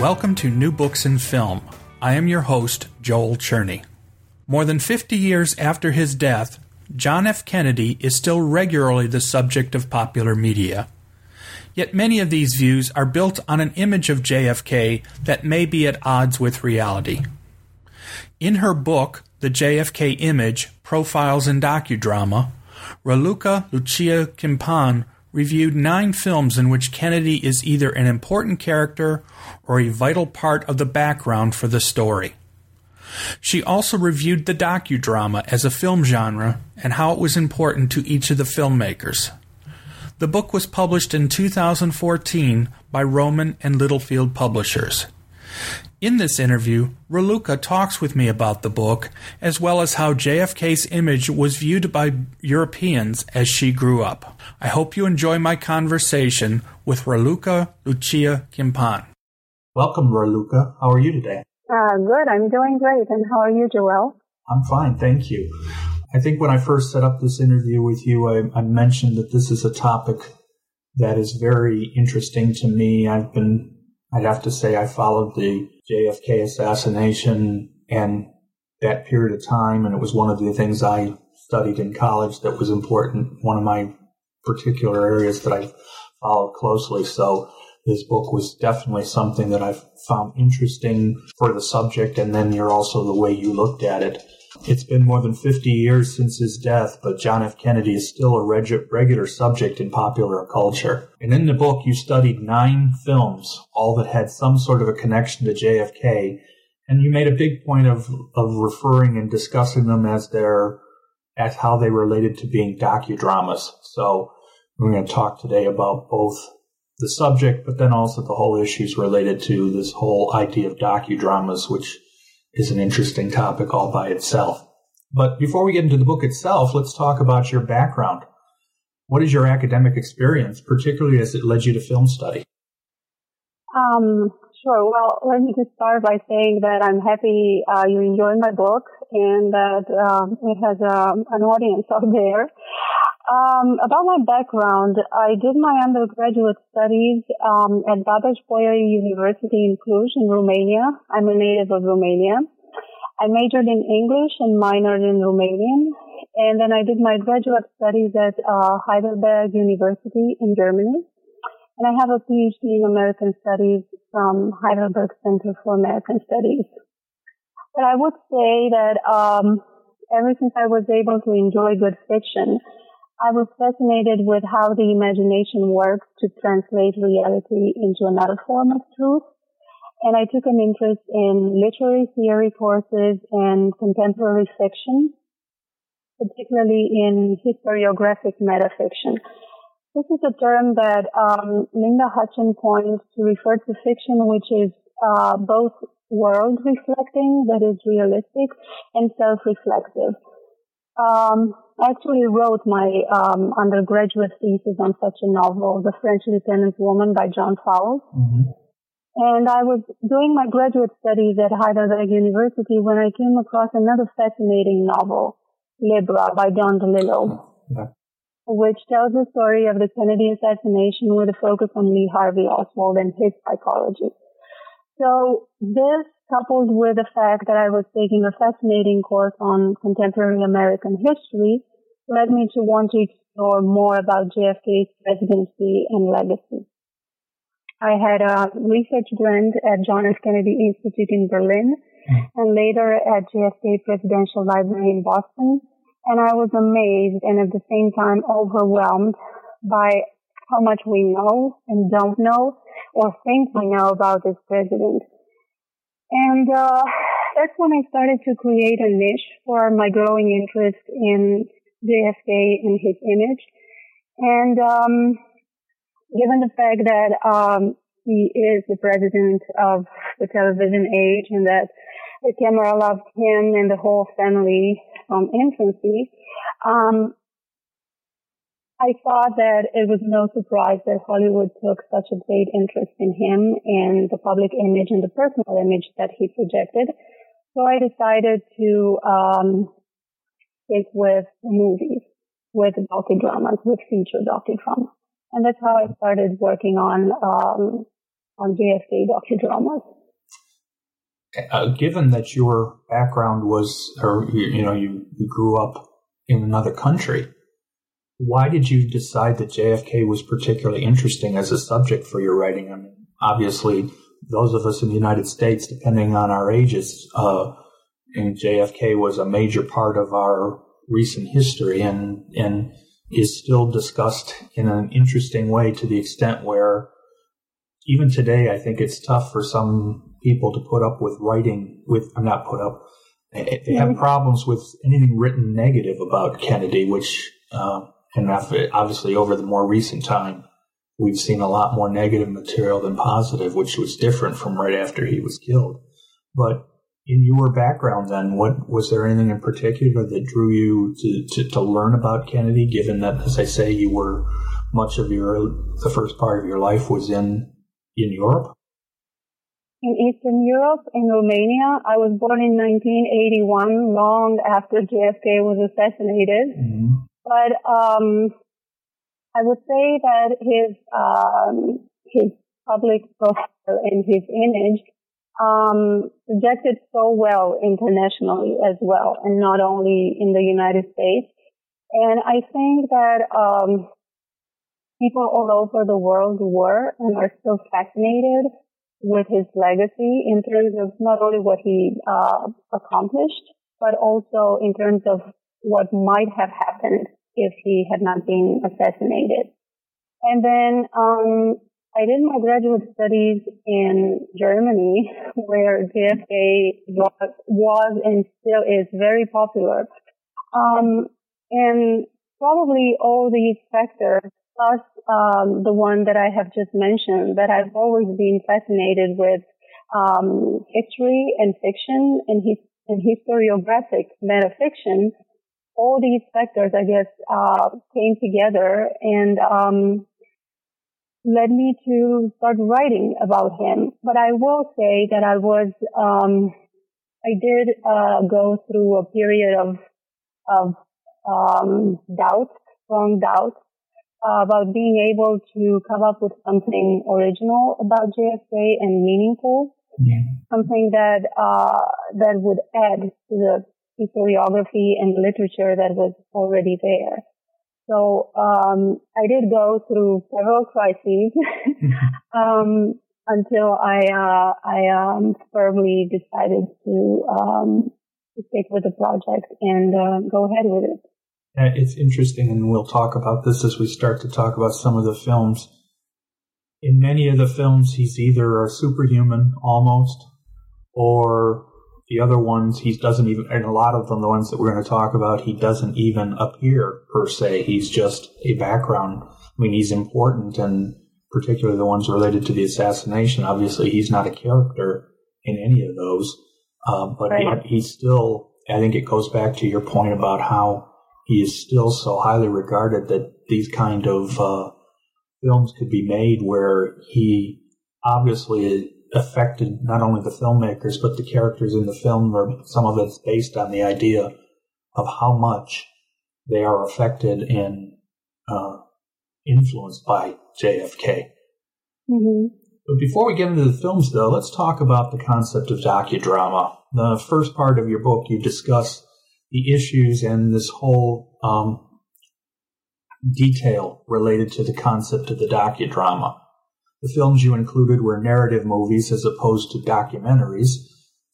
Welcome to New Books in Film. I am your host, Joel Cherney. More than 50 years after his death, John F. Kennedy is still regularly the subject of popular media. Yet many of these views are built on an image of JFK that may be at odds with reality. In her book, The JFK Image Profiles in Docudrama, Raluca Lucia Cimpean reviewed nine films in which Kennedy is either an important character or a vital part of the background for the story. She also reviewed the docudrama as a film genre and how it was important to each of the filmmakers. The book was published in 2014 by Rowman and Littlefield Publishers. In this interview, Raluca talks with me about the book, as well as how JFK's image was viewed by Europeans as she grew up. I hope you enjoy my conversation with Raluca Lucia Cimpean. Welcome, Raluca. How are you today? Uh, good. I'm doing great. And how are you, Joel? I'm fine. Thank you. I think when I first set up this interview with you, I, I mentioned that this is a topic that is very interesting to me. I've been I'd have to say I followed the JFK assassination and that period of time, and it was one of the things I studied in college that was important. One of my particular areas that I followed closely. So this book was definitely something that I found interesting for the subject, and then you're also the way you looked at it. It's been more than 50 years since his death, but John F. Kennedy is still a reg- regular subject in popular culture. And in the book, you studied nine films, all that had some sort of a connection to JFK, and you made a big point of, of referring and discussing them as their, as how they related to being docudramas. So we're going to talk today about both the subject, but then also the whole issues related to this whole idea of docudramas, which is an interesting topic all by itself. But before we get into the book itself, let's talk about your background. What is your academic experience, particularly as it led you to film study? Um, sure. Well, let me just start by saying that I'm happy uh, you enjoyed my book and that um, it has um, an audience out there. Um, about my background, I did my undergraduate studies um, at Babeș-Bolyai University in Cluj in Romania. I'm a native of Romania. I majored in English and minored in Romanian. And then I did my graduate studies at uh, Heidelberg University in Germany. And I have a PhD in American Studies from Heidelberg Center for American Studies. But I would say that um, ever since I was able to enjoy good fiction, I was fascinated with how the imagination works to translate reality into another form of truth. And I took an interest in literary theory courses and contemporary fiction, particularly in historiographic metafiction. This is a term that um, Linda Hutcheon coined to refer to fiction which is uh, both world reflecting, that is realistic, and self-reflexive. Um, I actually wrote my um, undergraduate thesis on such a novel, The French Lieutenant Woman by John Fowles. Mm-hmm. And I was doing my graduate studies at Heidelberg University when I came across another fascinating novel, Libra by Don DeLillo, yeah. which tells the story of the Kennedy assassination with a focus on Lee Harvey Oswald and his psychology. So this coupled with the fact that I was taking a fascinating course on contemporary American history, led me to want to explore more about JFK's presidency and legacy. I had a research grant at John F. Kennedy Institute in Berlin mm-hmm. and later at JFK Presidential Library in Boston. And I was amazed and at the same time overwhelmed by how much we know and don't know or think we know about this president. And uh, that's when I started to create a niche for my growing interest in JFK and his image. And um, given the fact that um, he is the president of the television age and that the camera loved him and the whole family from infancy. Um, I thought that it was no surprise that Hollywood took such a great interest in him and the public image and the personal image that he projected. So I decided to um, stick with movies, with docudramas, with feature docudramas. And that's how I started working on um, on JFK docudramas. Uh, given that your background was, or you, you know, you, you grew up in another country, why did you decide that JFK was particularly interesting as a subject for your writing? I mean, obviously, those of us in the United States, depending on our ages, uh, and JFK was a major part of our recent history and, and is still discussed in an interesting way to the extent where even today, I think it's tough for some people to put up with writing with, I'm not put up, they have mm-hmm. problems with anything written negative about Kennedy, which, uh, and obviously over the more recent time, we've seen a lot more negative material than positive, which was different from right after he was killed. But in your background then, what was there anything in particular that drew you to, to, to, learn about Kennedy, given that, as I say, you were much of your, the first part of your life was in, in Europe? In Eastern Europe, in Romania. I was born in 1981, long after JFK was assassinated. Mm-hmm. But, um, I would say that his, um, his public profile and his image um, projected so well internationally as well, and not only in the United States. And I think that um, people all over the world were and are still fascinated with his legacy in terms of not only what he uh, accomplished, but also in terms of what might have happened if he had not been assassinated. And then um, I did my graduate studies in Germany, where JFK was, was and still is very popular. Um, and probably all these factors, plus um, the one that I have just mentioned, that I've always been fascinated with um, history and fiction and, his, and historiographic metafiction. All these factors, I guess, uh, came together and um, led me to start writing about him. But I will say that I was, um, I did uh, go through a period of of um, doubt, strong doubt uh, about being able to come up with something original about JFK and meaningful, yeah. something that uh, that would add to the historiography and literature that was already there. So um, I did go through several crises um, until I uh, I um, firmly decided to um, to stick with the project and uh, go ahead with it. Yeah, it's interesting, and we'll talk about this as we start to talk about some of the films. In many of the films, he's either a superhuman almost, or the other ones, he doesn't even, and a lot of them, the ones that we're going to talk about, he doesn't even appear per se. He's just a background. I mean, he's important, and particularly the ones related to the assassination. Obviously, he's not a character in any of those, uh, but right. he, he's still. I think it goes back to your point about how he is still so highly regarded that these kind of uh, films could be made where he obviously affected not only the filmmakers but the characters in the film or some of it's based on the idea of how much they are affected and uh, influenced by JFK. Mm-hmm. But before we get into the films, though, let's talk about the concept of docudrama. The first part of your book, you discuss the issues and this whole um, detail related to the concept of the docudrama. The films you included were narrative movies as opposed to documentaries.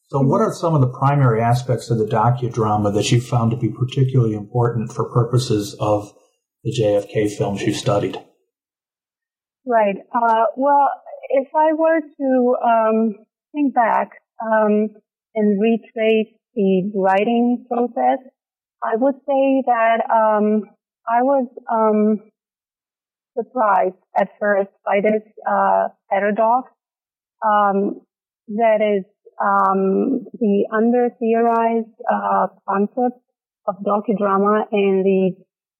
So, what are some of the primary aspects of the docudrama that you found to be particularly important for purposes of the JFK films you studied? Right. Uh, well, if I were to um, think back um, and retrace the writing process, I would say that um, I was um, surprised at first by this uh, paradox um, that is um, the under theorized uh, concept of docudrama and the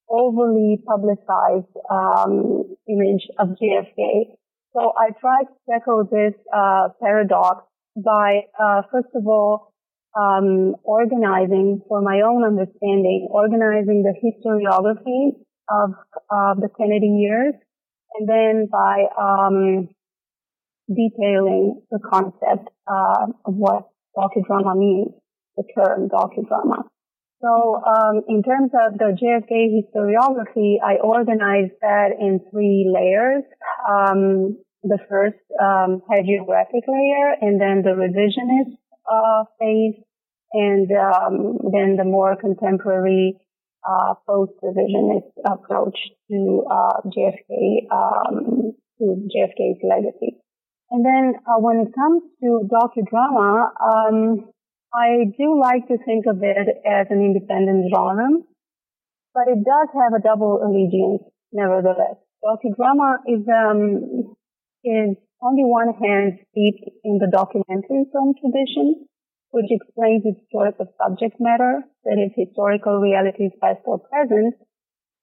overly publicized um, image of JFK. So I tried to tackle this uh, paradox by, uh, first of all, um, organizing for my own understanding, organizing the historiography of uh, the Kennedy years, and then by um, detailing the concept uh, of what docudrama means, the term docudrama. So, um, in terms of the JFK historiography, I organized that in three layers. Um, the first um, hagiographic layer, and then the revisionist uh, phase, and um, then the more contemporary uh, post-revisionist approach to uh, JFK um, to JFK's legacy. And then uh, when it comes to docudrama, um, I do like to think of it as an independent genre, but it does have a double allegiance, nevertheless. Docudrama is um, is on the one hand steeped in the documentary film tradition, which explains its choice of subject matter, that is historical realities past or present.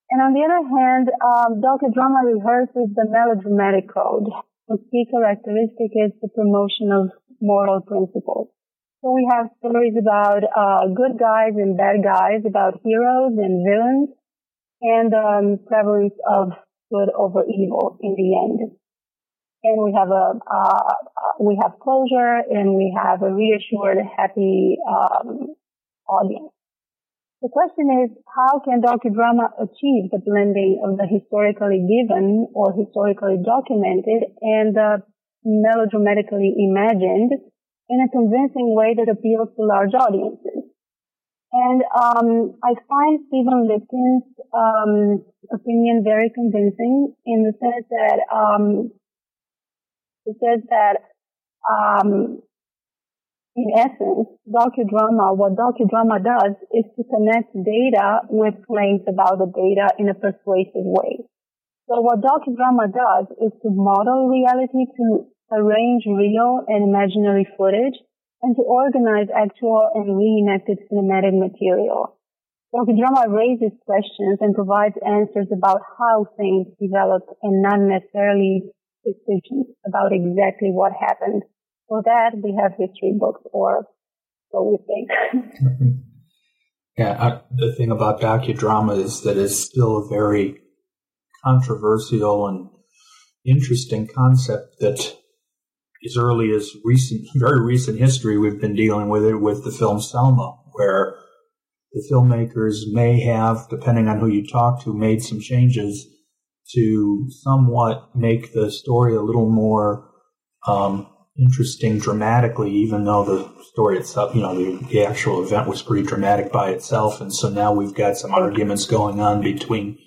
And on the other hand, um, docudrama rehearses the melodramatic code, whose key characteristic is the promotion of moral principles. So we have stories about uh, good guys and bad guys, about heroes and villains, and um, prevalence of good over evil in the end and we have a uh, we have closure and we have a reassured, happy um, audience. The question is, how can docudrama achieve the blending of the historically given or historically documented and the melodramatically imagined in a convincing way that appeals to large audiences? And um, I find Steven Lipkin's um, opinion very convincing in the sense that um, it says that, um, in essence, docudrama, what docudrama does is to connect data with claims about the data in a persuasive way. So what docudrama does is to model reality, to arrange real and imaginary footage, and to organize actual and reenacted cinematic material. Docudrama raises questions and provides answers about how things develop and not necessarily decisions about exactly what happened. For that, we have history books, or so we think. Yeah, I, the thing about docudrama is that it's still a very controversial and interesting concept that as early as recent, very recent history, we've been dealing with it with the film Selma, where the filmmakers may have, depending on who you talk to, made some changes to somewhat make the story a little more um, interesting dramatically, even though the story itself, you know, the, the, actual event was pretty dramatic by itself. And so now we've got some arguments going on between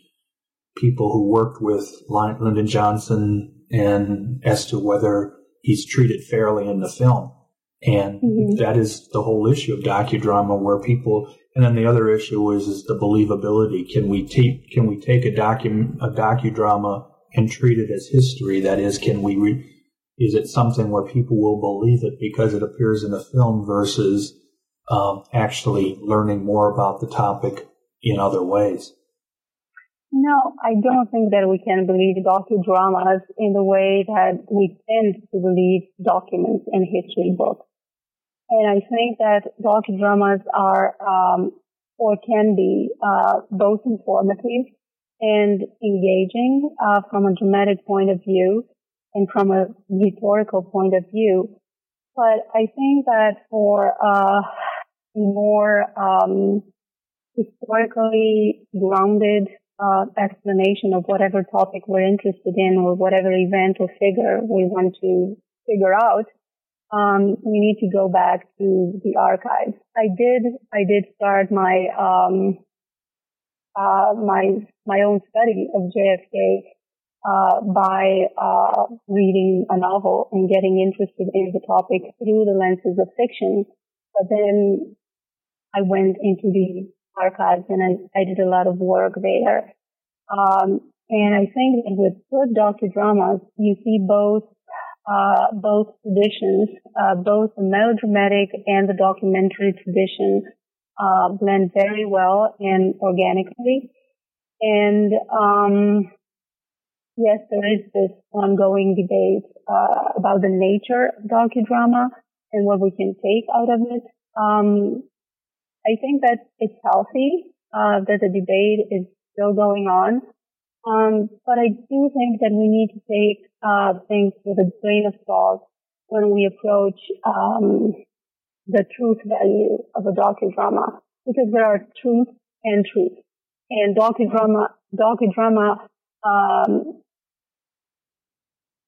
people who worked with Lyndon Johnson and as to whether he's treated fairly in the film. And mm-hmm. that is the whole issue of docudrama where people and then the other issue is is the believability. Can we take can we take a docu a docudrama and treat it as history? That is, can we re- is it something where people will believe it because it appears in a film versus um, actually learning more about the topic in other ways? No, I don't think that we can believe docudramas in the way that we tend to believe documents and history books. And I think that docudramas are, um, or can be, uh, both informative and engaging, uh, from a dramatic point of view and from a rhetorical point of view. But I think that for, uh, more, um, historically grounded, uh, explanation of whatever topic we're interested in or whatever event or figure we want to figure out, um, we need to go back to the archives. I did, I did start my, um, uh, my, my own study of JFK, uh, by, uh, reading a novel and getting interested in the topic through the lenses of fiction. But then I went into the archives and I, I did a lot of work there. Um, And I think that with good docudramas, you see both uh, both traditions, uh, both the melodramatic and the documentary tradition uh, blend very well and organically. And um, yes, there is this ongoing debate uh, about the nature of docudrama and what we can take out of it. Um, I think that it's healthy uh, that the debate is still going on. Um, but I do think that we need to take uh, things with a grain of salt when we approach um, the truth value of a docudrama, because there are truth and truth, and docudrama docudrama um,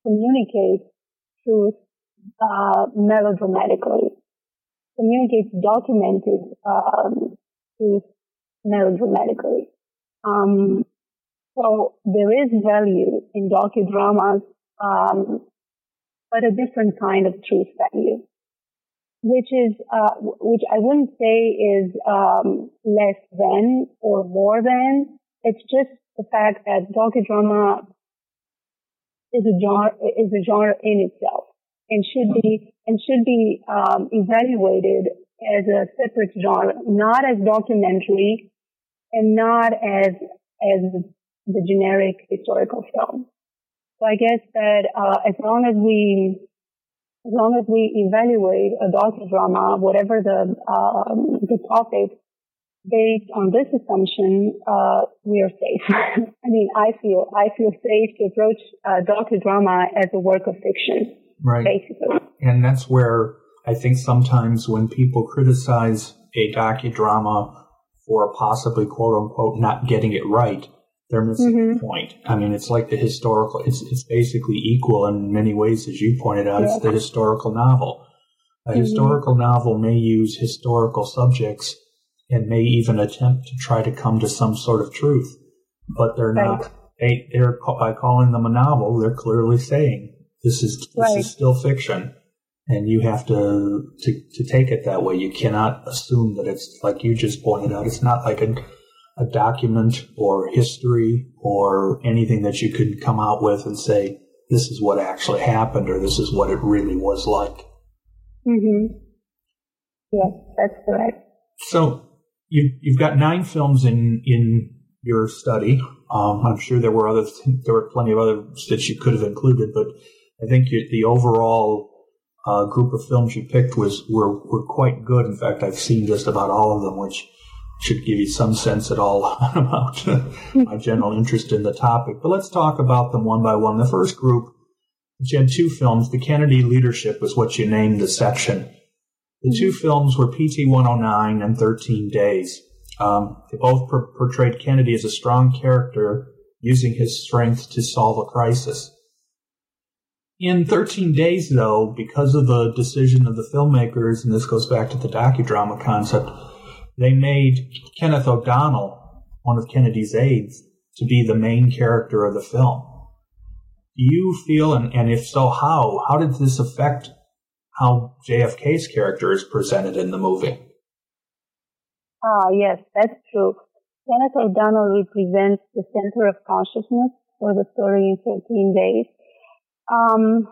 communicates truth uh, melodramatically, communicates documented um, truth melodramatically. Um, so there is value in docudramas, um, but a different kind of truth value, which is, uh, which I wouldn't say is um, less than or more than. It's just the fact that docudrama is a genre is a genre in itself and should be and should be um, evaluated as a separate genre, not as documentary and not as as the generic historical film. So I guess that uh, as long as we as long as we evaluate a docudrama, whatever the um, the topic, based on this assumption, uh, we are safe. I mean, I feel I feel safe to approach uh, docudrama as a work of fiction, right? Basically, and that's where I think sometimes when people criticize a docudrama for possibly quote unquote not getting it right, they're missing mm-hmm. the point. I mean, it's like the historical, it's, it's basically equal in many ways, as you pointed out. Yeah. It's the historical novel. A mm-hmm. historical novel may use historical subjects and may even attempt to try to come to some sort of truth, but they're right. not. They, they're by calling them a novel, they're clearly saying this is this right. is still fiction, and you have to, to to take it that way. You cannot assume that it's like you just pointed out. It's not like a a document or history or anything that you could come out with and say, this is what actually happened or this is what it really was like. Mm-hmm. Yes, that's correct. So you, you've got nine films in, in your study. Um, I'm sure there were other, there were plenty of others that you could have included, but I think you, the overall uh, group of films you picked was were were quite good. In fact, I've seen just about all of them, which should give you some sense at all about my general interest in the topic. But let's talk about them one by one. The first group, which had two films, the Kennedy Leadership was what you named the section. The two mm-hmm. films were PT 109 and 13 Days. Um, they both per- portrayed Kennedy as a strong character using his strength to solve a crisis. In 13 Days, though, because of the decision of the filmmakers, and this goes back to the docudrama concept, they made Kenneth O'Donnell, one of Kennedy's aides, to be the main character of the film. Do you feel, and, and if so, how? How did this affect how JFK's character is presented in the movie? Ah, yes, that's true. Kenneth O'Donnell represents the center of consciousness for the story in 13 days. Um,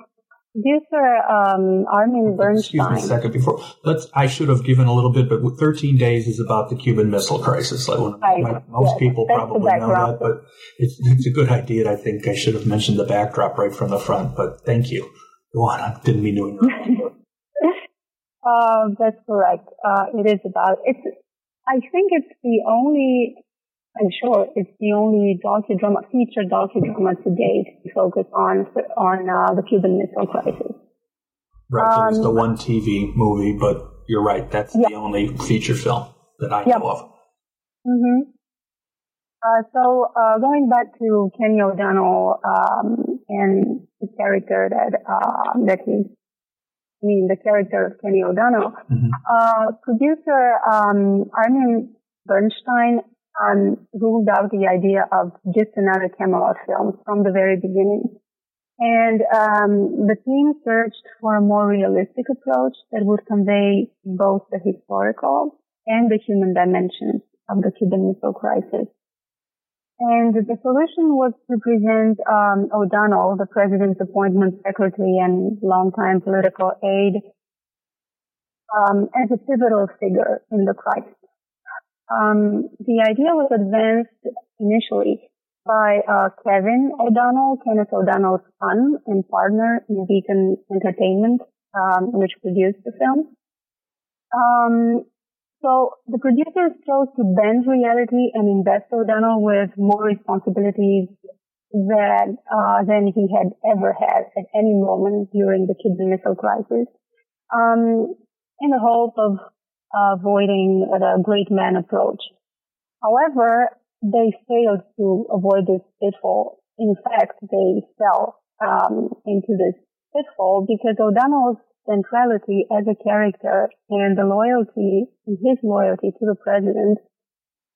Producer um, Armyan Bernstein. Excuse me a second. Before let's, I should have given a little bit, but 13 days is about the Cuban Missile Crisis. Like right. most yes, people probably know that, but it's, it's a good idea. I think I should have mentioned the backdrop right from the front. But thank you. Go on. I didn't mean to interrupt. uh, that's correct. Uh, it is about it's. I think it's the only I'm sure it's the only docudrama, feature docudrama to date to focus on on uh, the Cuban Missile Crisis. Right, um, there's the one TV movie, but you're right. That's the only feature film that I know of. Mm-hmm. Uh, so uh, going back to Kenny O'Donnell um, and the character that uh, that he, I mean the character of Kenny O'Donnell, mm-hmm. Uh, producer um, Armyan Bernstein um, ruled out the idea of just another Camelot film from the very beginning. And um, the team searched for a more realistic approach that would convey both the historical and the human dimensions of the Cuban Missile Crisis. And the solution was to present um, O'Donnell, the president's appointment secretary and longtime political aide, um, as a pivotal figure in the crisis. Um, the idea was advanced initially by uh, Kevin O'Donnell, Kenneth O'Donnell's son and partner in Beacon Entertainment, um, which produced the film. Um, so the producers chose to bend reality and invest O'Donnell with more responsibilities that uh, than he had ever had at any moment during the Cuban Missile Crisis, um, in the hope of avoiding the great man approach. However, they failed to avoid this pitfall. In fact, they fell um, into this pitfall because O'Donnell's centrality as a character and the loyalty, his loyalty to the president,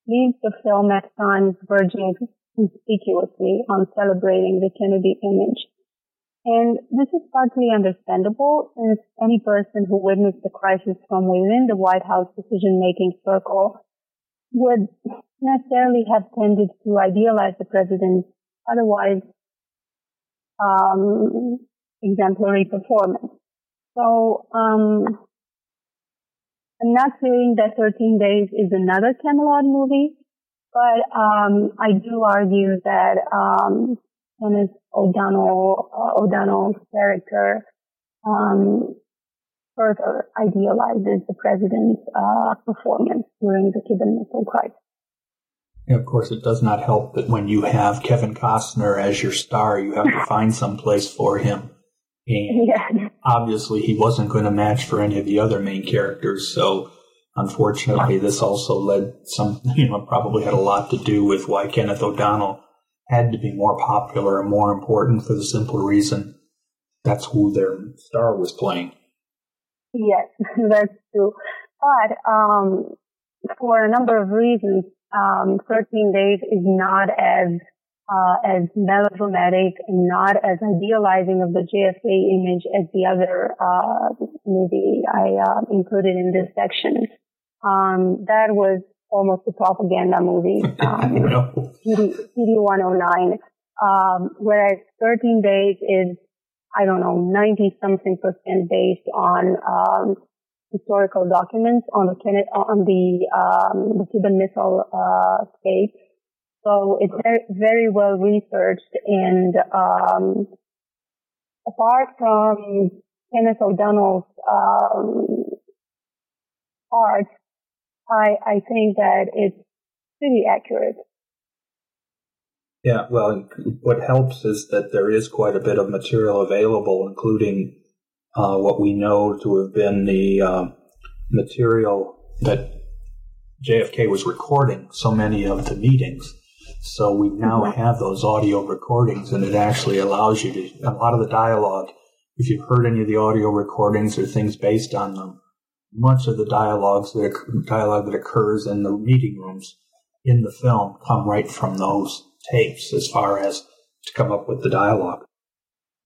leaves the film at times verging conspicuously on celebrating the Kennedy image. And this is partly understandable since any person who witnessed the crisis from within the White House decision-making circle would necessarily have tended to idealize the president's otherwise um, exemplary performance. So um, I'm not saying that 13 Days is another Camelot movie, but um, I do argue that um, Kenneth O'Donnell, uh, O'Donnell's character um, further idealizes the president's uh, performance during the Cuban Missile Crisis. Yeah, of course, it does not help that when you have Kevin Costner as your star, you have to find some place for him. And yeah. obviously, he wasn't going to match for any of the other main characters. So, unfortunately, this also led some, you know, probably had a lot to do with why Kenneth O'Donnell had to be more popular and more important for the simple reason that's who their star was playing. Yes, that's true. But um, for a number of reasons, um, 13 Days is not as uh, as melodramatic and not as idealizing of the JFK image as the other uh, movie I uh, included in this section. Um, that was almost a propaganda movie, um, no. PT, PT 109. Um, whereas 13 Days is, I don't know, 90 something percent based on, um, historical documents on the, on the, um, the Cuban Missile, uh, state. So it's very, very well researched and, um, apart from Kenneth O'Donnell's, um, art, I, I think that it's pretty accurate. Yeah, well, what helps is that there is quite a bit of material available, including uh, what we know to have been the uh, material that JFK was recording so many of the meetings. So we now mm-hmm. have those audio recordings, and it actually allows you to, a lot of the dialogue, if you've heard any of the audio recordings or things based on them, much of the dialogues that dialogue that occurs in the meeting rooms in the film come right from those tapes as far as to come up with the dialogue.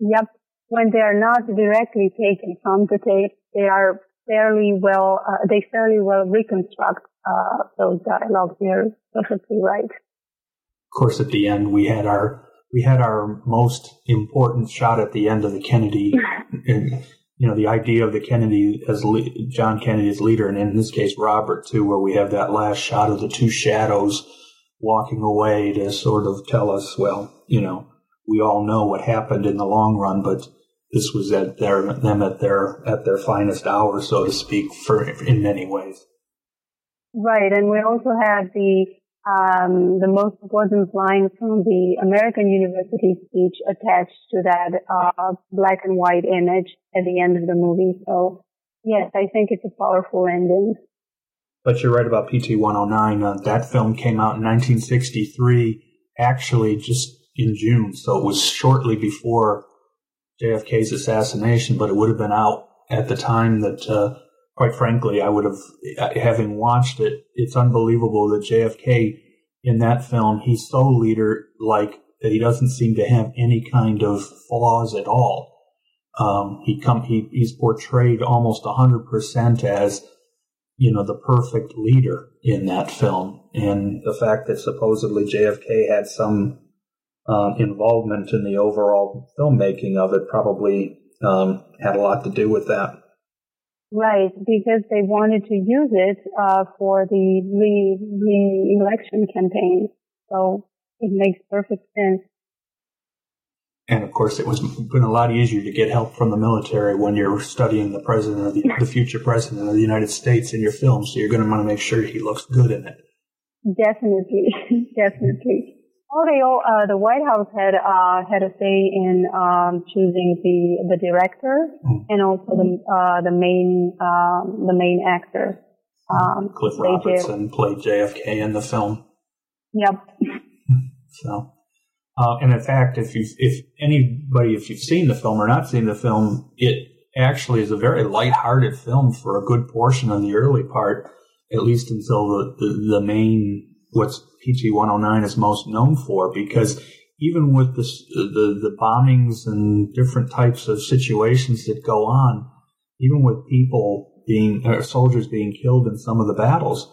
Yep. When they are not directly taken from the tape, they are fairly well, uh, they fairly well reconstruct uh, those dialogues. You're perfectly right. Of course, at the end, we had our we had our most important shot at the end of the Kennedy you know, the idea of the Kennedy as le- John Kennedy as leader, and in this case Robert too, where we have that last shot of the two shadows walking away to sort of tell us, well, you know, we all know what happened in the long run, but this was at their them at their at their finest hour, so to speak, for in many ways. Right, and we also have the um, the most important line from the American University speech attached to that uh, black and white image at the end of the movie. So, yes, I think it's a powerful ending. But you're right about PT 109. Uh, that film came out in 1963, actually just in June. So it was shortly before JFK's assassination, but it would have been out at the time that uh, quite frankly, I would have, having watched it, it's unbelievable that JFK in that film, he's so leader like that he doesn't seem to have any kind of flaws at all. Um, he come, he, he's portrayed almost hundred percent as you know, the perfect leader in that film. And the fact that supposedly JFK had some um, involvement in the overall filmmaking of it probably um, had a lot to do with that. Right, because they wanted to use it uh, for the re re-election campaign. So it makes perfect sense. And of course, it was been a lot easier to get help from the military when you're studying the president of the, the future president of the United States in your film. So you're going to want to make sure he looks good in it. Definitely, definitely. Although uh, the White House had uh, had a say in um, choosing the the director mm. and also the uh, the main um, the main actor. Um, Cliff Robertson played JFK in the film. Yep. So, uh, and in fact, if you if anybody if you've seen the film or not seen the film, it actually is a very light-hearted film for a good portion of the early part, at least until the the, the main what's PT 109 is most known for because even with the, the, the bombings and different types of situations that go on, even with people being uh, soldiers being killed in some of the battles,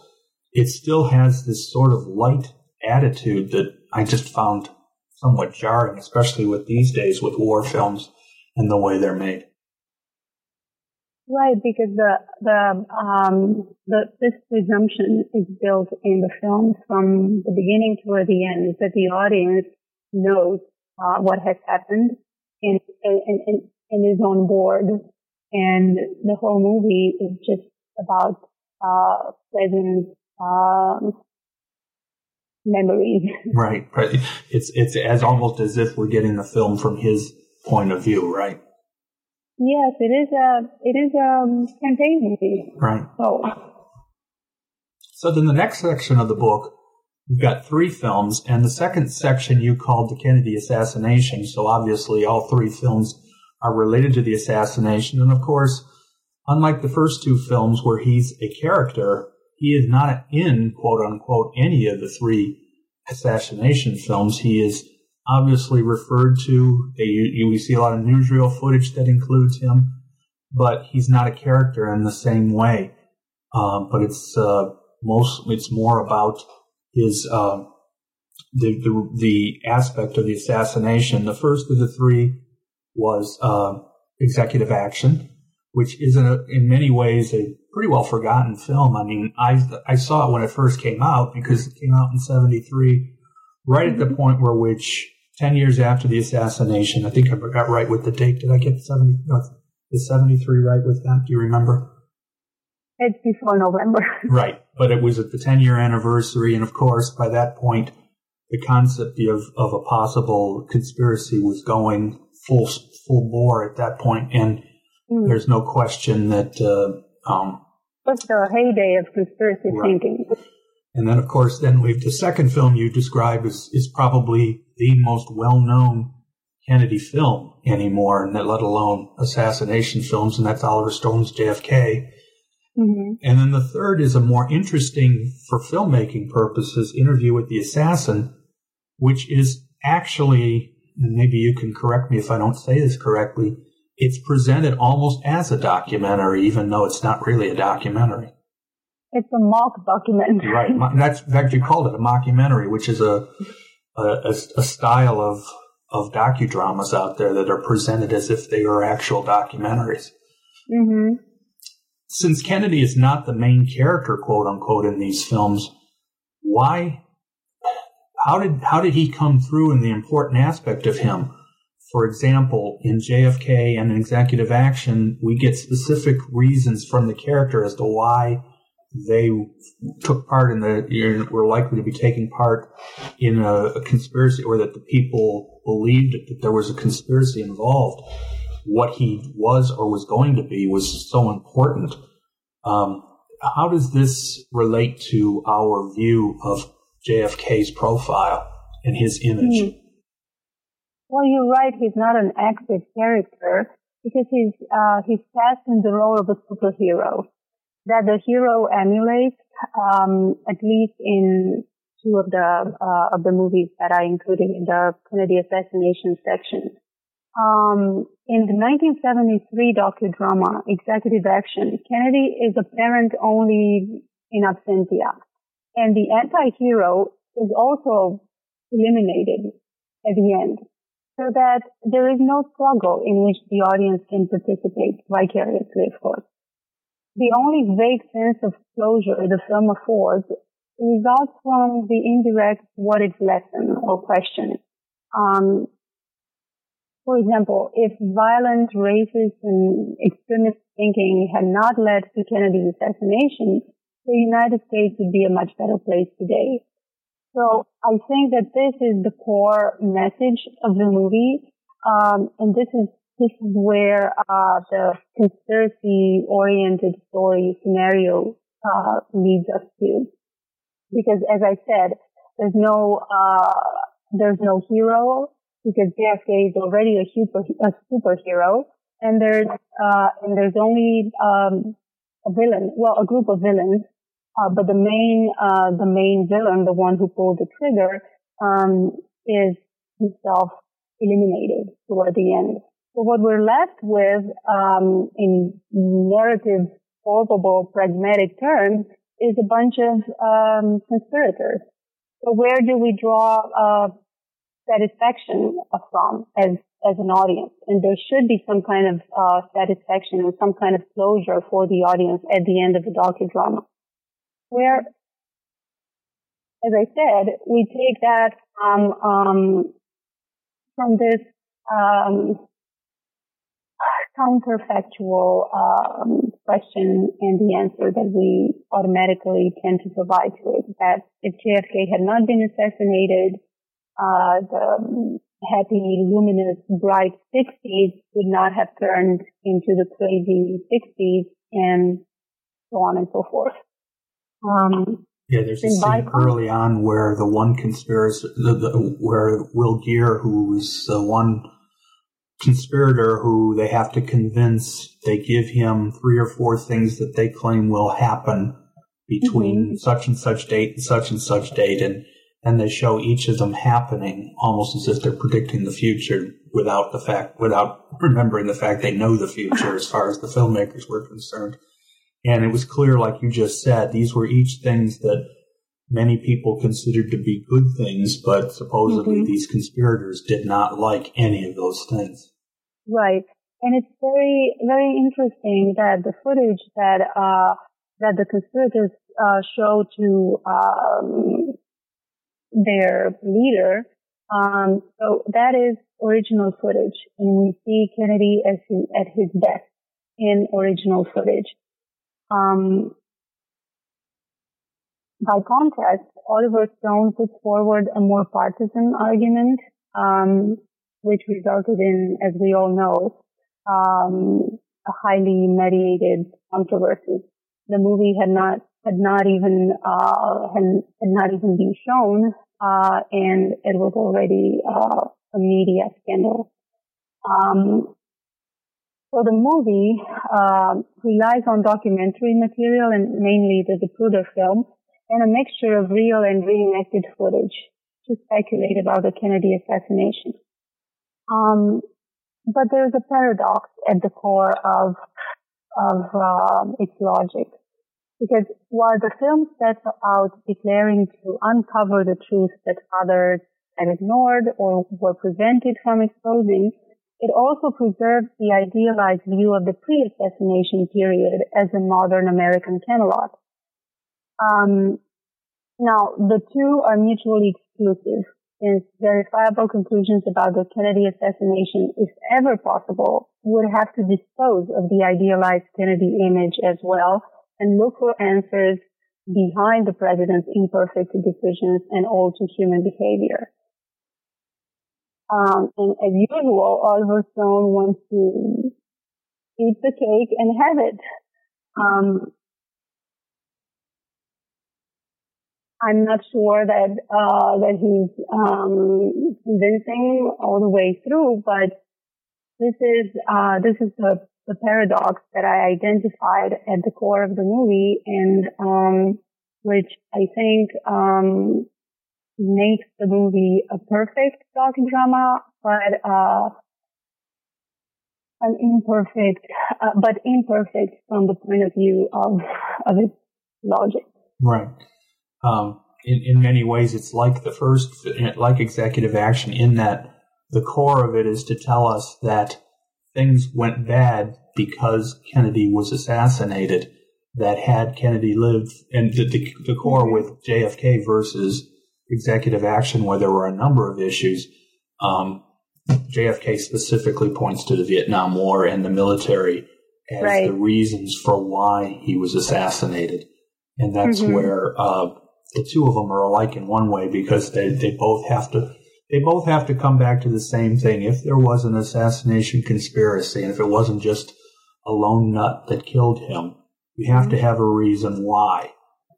it still has this sort of light attitude that I just found somewhat jarring, especially with these days with war films and the way they're made. Right, because the the um the this presumption is built in the film from the beginning toward the end that the audience knows uh, what has happened and, and and and is on board, and the whole movie is just about uh pleasant um, memories. Right, right. It's it's as almost as if we're getting the film from his point of view, right? Yes, it is a it is a campaign movie. Right. So. So then the next section of the book, you've got three films, and the second section you called the Kennedy assassination. So obviously, all three films are related to the assassination, and of course, unlike the first two films where he's a character, he is not in quote unquote any of the three assassination films. He is obviously referred to. They, you, we see a lot of newsreel footage that includes him, but he's not a character in the same way. Uh, but it's uh, most it's more about his uh, the, the, the aspect of the assassination. The first of the three was uh, executive action, which is a, in many ways a pretty well forgotten film. I mean, I I saw it when it first came out because it came out in '73 right at the mm-hmm. point where which 10 years after the assassination, I think I got right with the date. Did I get 70, no, the 73 right with that? Do you remember? It's before November. right. But it was at the 10 year anniversary. And of course, by that point, the concept of, of a possible conspiracy was going full, full bore at that point. And mm. there's no question that, uh, um, What's the heyday of conspiracy right. thinking? And then, of course, then we've the second film you describe is, is probably the most well-known Kennedy film anymore, and let alone assassination films, and that's Oliver Stone's JFK. Mm-hmm. And then the third is a more interesting, for filmmaking purposes, interview with the assassin, which is actually, and maybe you can correct me if I don't say this correctly, it's presented almost as a documentary, even though it's not really a documentary. It's a mock documentary. Right. That's in fact you called it a mockumentary, which is a a, a style of of docudramas out there that are presented as if they are actual documentaries. Mm-hmm. Since Kennedy is not the main character, quote unquote, in these films, why? How did how did he come through in the important aspect of him? For example, in JFK and in Executive Action, we get specific reasons from the character as to why they took part in the, were likely to be taking part in a, a, conspiracy or that the people believed that there was a conspiracy involved. What he was or was going to be was so important. Um, how does this relate to our view of JFK's profile and his image? Mm. Well, you're right. He's not an active character because he's uh, he's cast in the role of a superhero that the hero emulates, um, at least in two of the uh, of the movies that I included in the Kennedy assassination section. Um, in the 1973 docudrama Executive Action, Kennedy is apparent only in absentia, and the anti-hero is also eliminated at the end, so that there is no struggle in which the audience can participate vicariously, of course. The only vague sense of closure the film affords results from the indirect what if lesson or question. Um, for example, if violent, racist, and extremist thinking had not led to Kennedy's assassination, the United States would be a much better place today. So I think that this is the core message of the movie, um, and this is is where uh, the conspiracy-oriented story scenario uh, leads us to. Because, as I said, there's no uh, there's no hero because JFK is already a super a superhero, and there's uh, and there's only um, a villain, well, a group of villains uh, but the main, uh, the main villain, the one who pulled the trigger, um, is himself eliminated toward the end. So what we're left with, um, in narrative solvable pragmatic terms is a bunch of, um, conspirators. So where do we draw, uh, satisfaction from as, as an audience? And there should be some kind of, uh, satisfaction and some kind of closure for the audience at the end of the docudrama where, as I said, we take that from um, from this um, counterfactual um, question and the answer that we automatically tend to provide to it. That if JFK had not been assassinated, uh, the happy, luminous, bright 60s would not have turned into the crazy 60s and so on and so forth. Um, yeah, there's a scene early on where the one conspiracy, the, the, where Will Geer, who's the one conspirator who they have to convince, they give him three or four things that they claim will happen between mm-hmm. such and such date and such and such date, and and they show each of them happening almost as if they're predicting the future without the fact, without remembering the fact they know the future as far as the filmmakers were concerned. And it was clear, like you just said, these were each things that many people considered to be good things, but supposedly mm-hmm. these conspirators did not like any of those things. Right. And it's very, very interesting that the footage that, uh, that the conspirators, uh, show to, um, their leader, um, so that is original footage. And we see Kennedy as he, at his best in original footage. Um, by contrast, Oliver Stone puts forward a more partisan argument, um, which resulted in, as we all know, um, a highly mediated controversy. The movie had not had not even uh, had, had not even been shown, uh, and it was already uh, a media scandal. Um, so the movie uh, relies on documentary material and mainly the Zapruder film and a mixture of real and reenacted footage to speculate about the Kennedy assassination. Um, but there's a paradox at the core of of uh, its logic, because while the film sets out declaring to uncover the truth that others had ignored or were prevented from exposing, it also preserves the idealized view of the pre-assassination period as a modern American Camelot. Um, now, the two are mutually exclusive, since verifiable conclusions about the Kennedy assassination, if ever possible, would have to dispose of the idealized Kennedy image as well and look for answers behind the president's imperfect decisions and all too human behavior. Um, and as usual, Oliver Stone wants to eat the cake and have it. Um, I'm not sure that uh, that he's um, convincing all the way through, but this is uh, this is the, the paradox that I identified at the core of the movie, and um, which I think um, makes the movie a perfect docudrama, but uh, an imperfect, uh, but imperfect from the point of view of of its logic. Right. Um, in in many ways, it's like the first, like executive action, in that the core of it is to tell us that things went bad because Kennedy was assassinated. That had Kennedy lived, and the, the, the core with JFK versus executive action, where there were a number of issues. Um, JFK specifically points to the Vietnam War and the military as right. the reasons for why he was assassinated. And that's mm-hmm. where uh, the two of them are alike in one way because they, they both have to they both have to come back to the same thing. If there was an assassination conspiracy and if it wasn't just a lone nut that killed him, you have to have a reason why.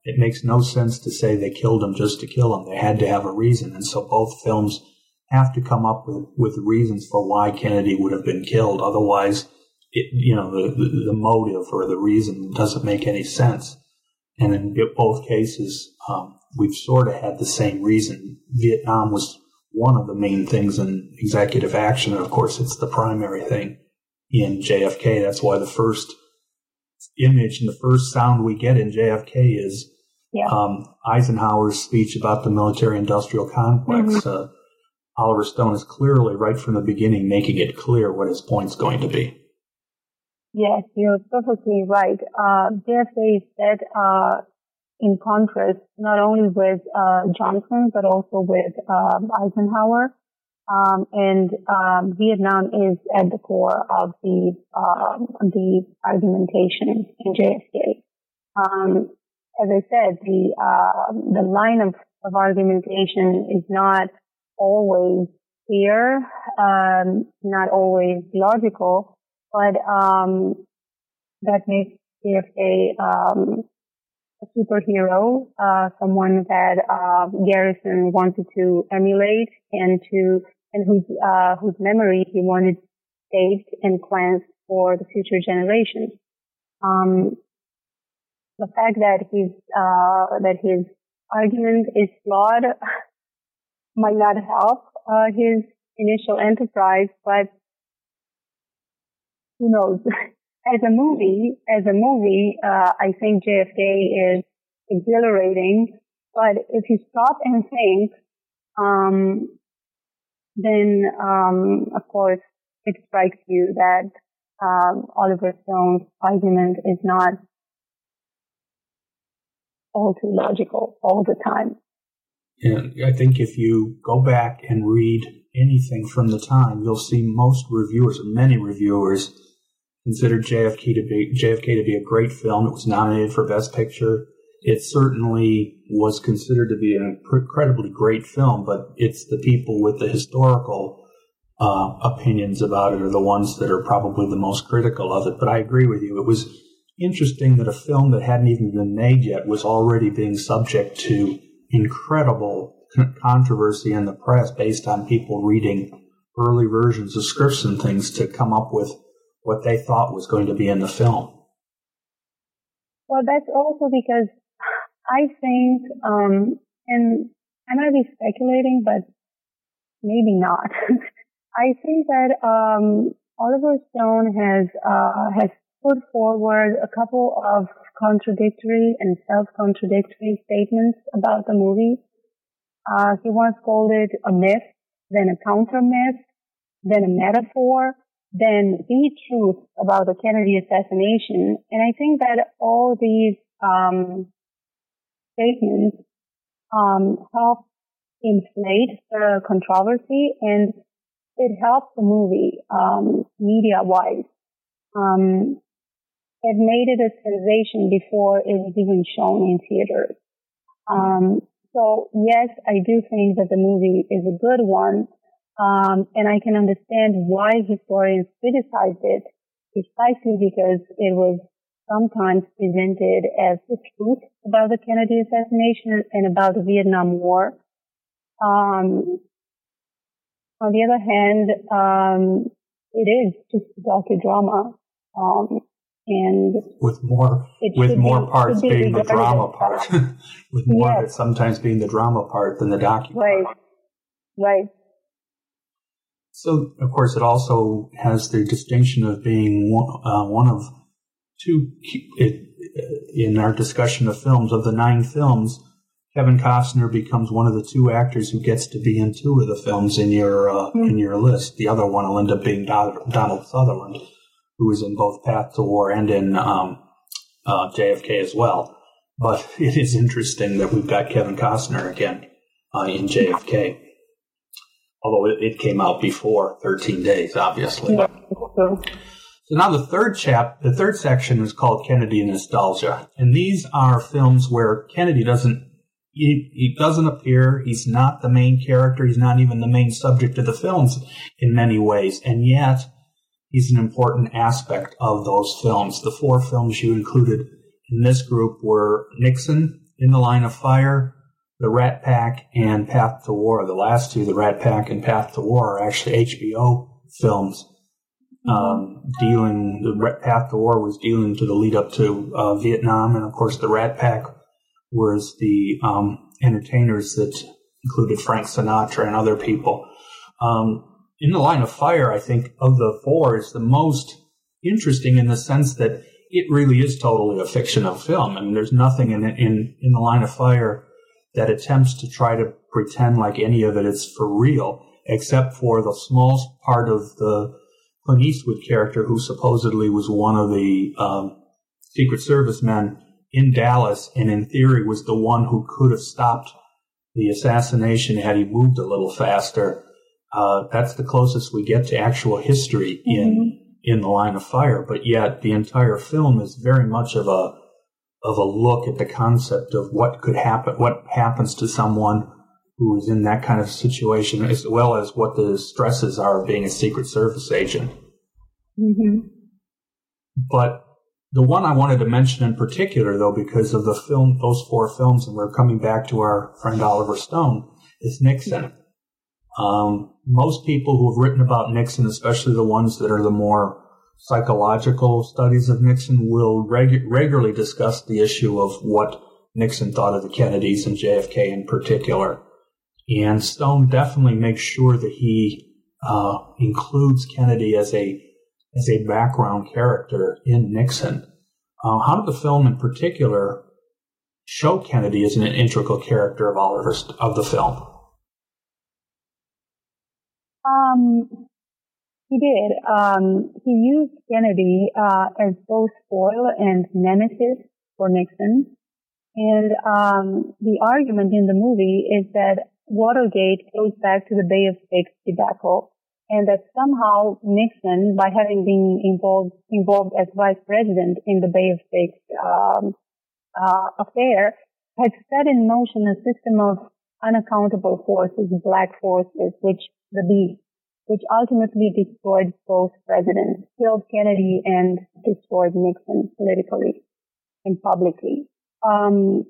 It makes no sense to say they killed him just to kill him. They had to have a reason. And so both films have to come up with, with reasons for why Kennedy would have been killed. Otherwise, it, you know, the, the motive or the reason doesn't make any sense. And in both cases, um, we've sort of had the same reason. Vietnam was one of the main things in executive action. And of course, it's the primary thing in JFK. That's why the first image and the first sound we get in JFK is yeah. um, Eisenhower's speech about the military industrial complex. Mm-hmm. Uh, Oliver Stone is clearly, right from the beginning, making it clear what his point's going to be. Yes, you're perfectly right. Uh, JFK is uh, in contrast not only with uh, Johnson but also with um, Eisenhower. Um, and um, Vietnam is at the core of the um, the argumentation in JFK. Um, as I said, the uh, the line of, of argumentation is not always clear, um, not always logical, but um, that makes JFK um, a superhero, uh, someone that uh, Garrison wanted to emulate and to and whose uh, whose memory he wanted saved and cleansed for the future generations. Um, the fact that his uh, that his argument is flawed might not help uh, his initial enterprise, but who knows? as a movie, as a movie, uh, I think JFK is exhilarating. But if you stop and think, um, then um, of course it strikes you that um, Oliver Stone's argument is not all too logical all the time. And I think if you go back and read anything from the time, you'll see most reviewers, many reviewers, considered JFK to be JFK to be a great film. It was nominated for Best Picture. It certainly was considered to be an incredibly great film, but it's the people with the historical uh, opinions about it are the ones that are probably the most critical of it. But I agree with you. It was interesting that a film that hadn't even been made yet was already being subject to incredible controversy in the press based on people reading early versions of scripts and things to come up with what they thought was going to be in the film. Well, that's also because I think, um, and I might be speculating, but maybe not. I think that um, Oliver Stone has uh, has put forward a couple of contradictory and self-contradictory statements about the movie. Uh, he once called it a myth, then a counter myth, then a metaphor, then the truth about the Kennedy assassination. And I think that all these um, statements um, help inflate the controversy and it helps the movie um, media-wise. Um, it made it a sensation before it was even shown in theaters. Um, so yes, I do think that the movie is a good one, um, and I can understand why historians criticized it, precisely because it was sometimes presented as the truth about the Kennedy assassination and about the Vietnam War. Um, on the other hand, um, it is just a docudrama. Um, and with more with more be, parts be being the drama part, with more yes. of it sometimes being the drama part than the documentary. Right, right. So, of course, it also has the distinction of being one, uh, one of two, it, in our discussion of films, of the nine films, Kevin Costner becomes one of the two actors who gets to be in two of the films in your uh, mm-hmm. in your list. The other one will end up being Donald Sutherland, who is in both Path to War and in um, uh, JFK as well. But it is interesting that we've got Kevin Costner again uh, in JFK. Although it, it, came out before 13 Days, obviously. Yeah. So now the third chap, the third section is called Kennedy Nostalgia, and these are films where Kennedy doesn't he, he doesn't appear. He's not the main character. He's not even the main subject of the films in many ways, and yet he's an important aspect of those films. The four films you included in this group were Nixon, In the Line of Fire, The Rat Pack, and Path to War. The last two, The Rat Pack and Path to War, are actually HBO films. Um, dealing, the Path to War was dealing to the lead up to uh, Vietnam, and of course, The Rat Pack was the um, entertainers that included Frank Sinatra and other people. Um, in the line of fire, I think of the four is the most interesting in the sense that it really is totally a fictional film. I mean, there's nothing in in in the line of fire that attempts to try to pretend like any of it is for real, except for the small part of the Clint Eastwood character who supposedly was one of the um, Secret Service men in Dallas and in theory was the one who could have stopped the assassination had he moved a little faster. Uh, that's the closest we get to actual history in mm-hmm. in the line of fire. But yet, the entire film is very much of a of a look at the concept of what could happen, what happens to someone who is in that kind of situation, as well as what the stresses are of being a Secret Service agent. Mm-hmm. But the one I wanted to mention in particular, though, because of the film, those four films, and we're coming back to our friend Oliver Stone, is Nixon. Um, most people who have written about Nixon, especially the ones that are the more psychological studies of Nixon, will regu- regularly discuss the issue of what Nixon thought of the Kennedys and JFK in particular. And Stone definitely makes sure that he uh, includes Kennedy as a as a background character in Nixon. Uh, how did the film in particular show Kennedy as an integral character of Oliver of the film? Um, he did. Um, he used Kennedy uh, as both foil and nemesis for Nixon. And um, the argument in the movie is that Watergate goes back to the Bay of Pigs debacle and that somehow Nixon, by having been involved involved as vice president in the Bay of Pigs um, uh, affair, had set in motion a system of unaccountable forces, black forces, which the B, which ultimately destroyed both presidents, killed Kennedy and destroyed Nixon politically and publicly. Um,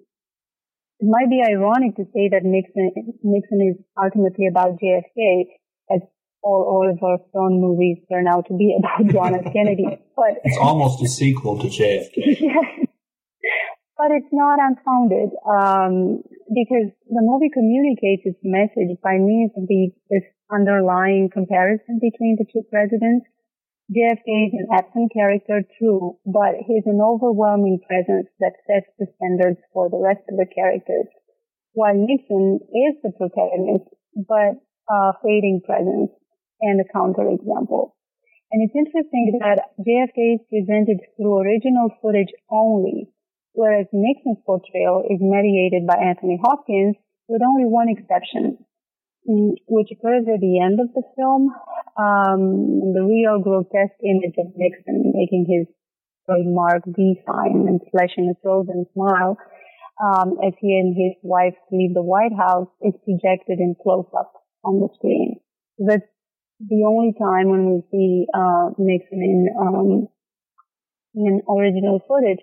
it might be ironic to say that Nixon Nixon is ultimately about JFK, as all Oliver Stone movies turn out to be about John F. Kennedy. But it's almost a sequel to JFK. yes. But it's not unfounded um, because the movie communicates its message by means of the, this underlying comparison between the two presidents. JFK is an absent character, true, but he's an overwhelming presence that sets the standards for the rest of the characters. While Nixon is the protagonist, but a fading presence and a counterexample. And it's interesting that JFK is presented through original footage only, whereas Nixon's portrayal is mediated by Anthony Hopkins with only one exception, which occurs at the end of the film. Um, the real grotesque image of Nixon making his trademark V sign and flashing a frozen smile um, as he and his wife leave the White House is projected in close up on the screen. So that's the only time when we see uh, Nixon in um, in original footage.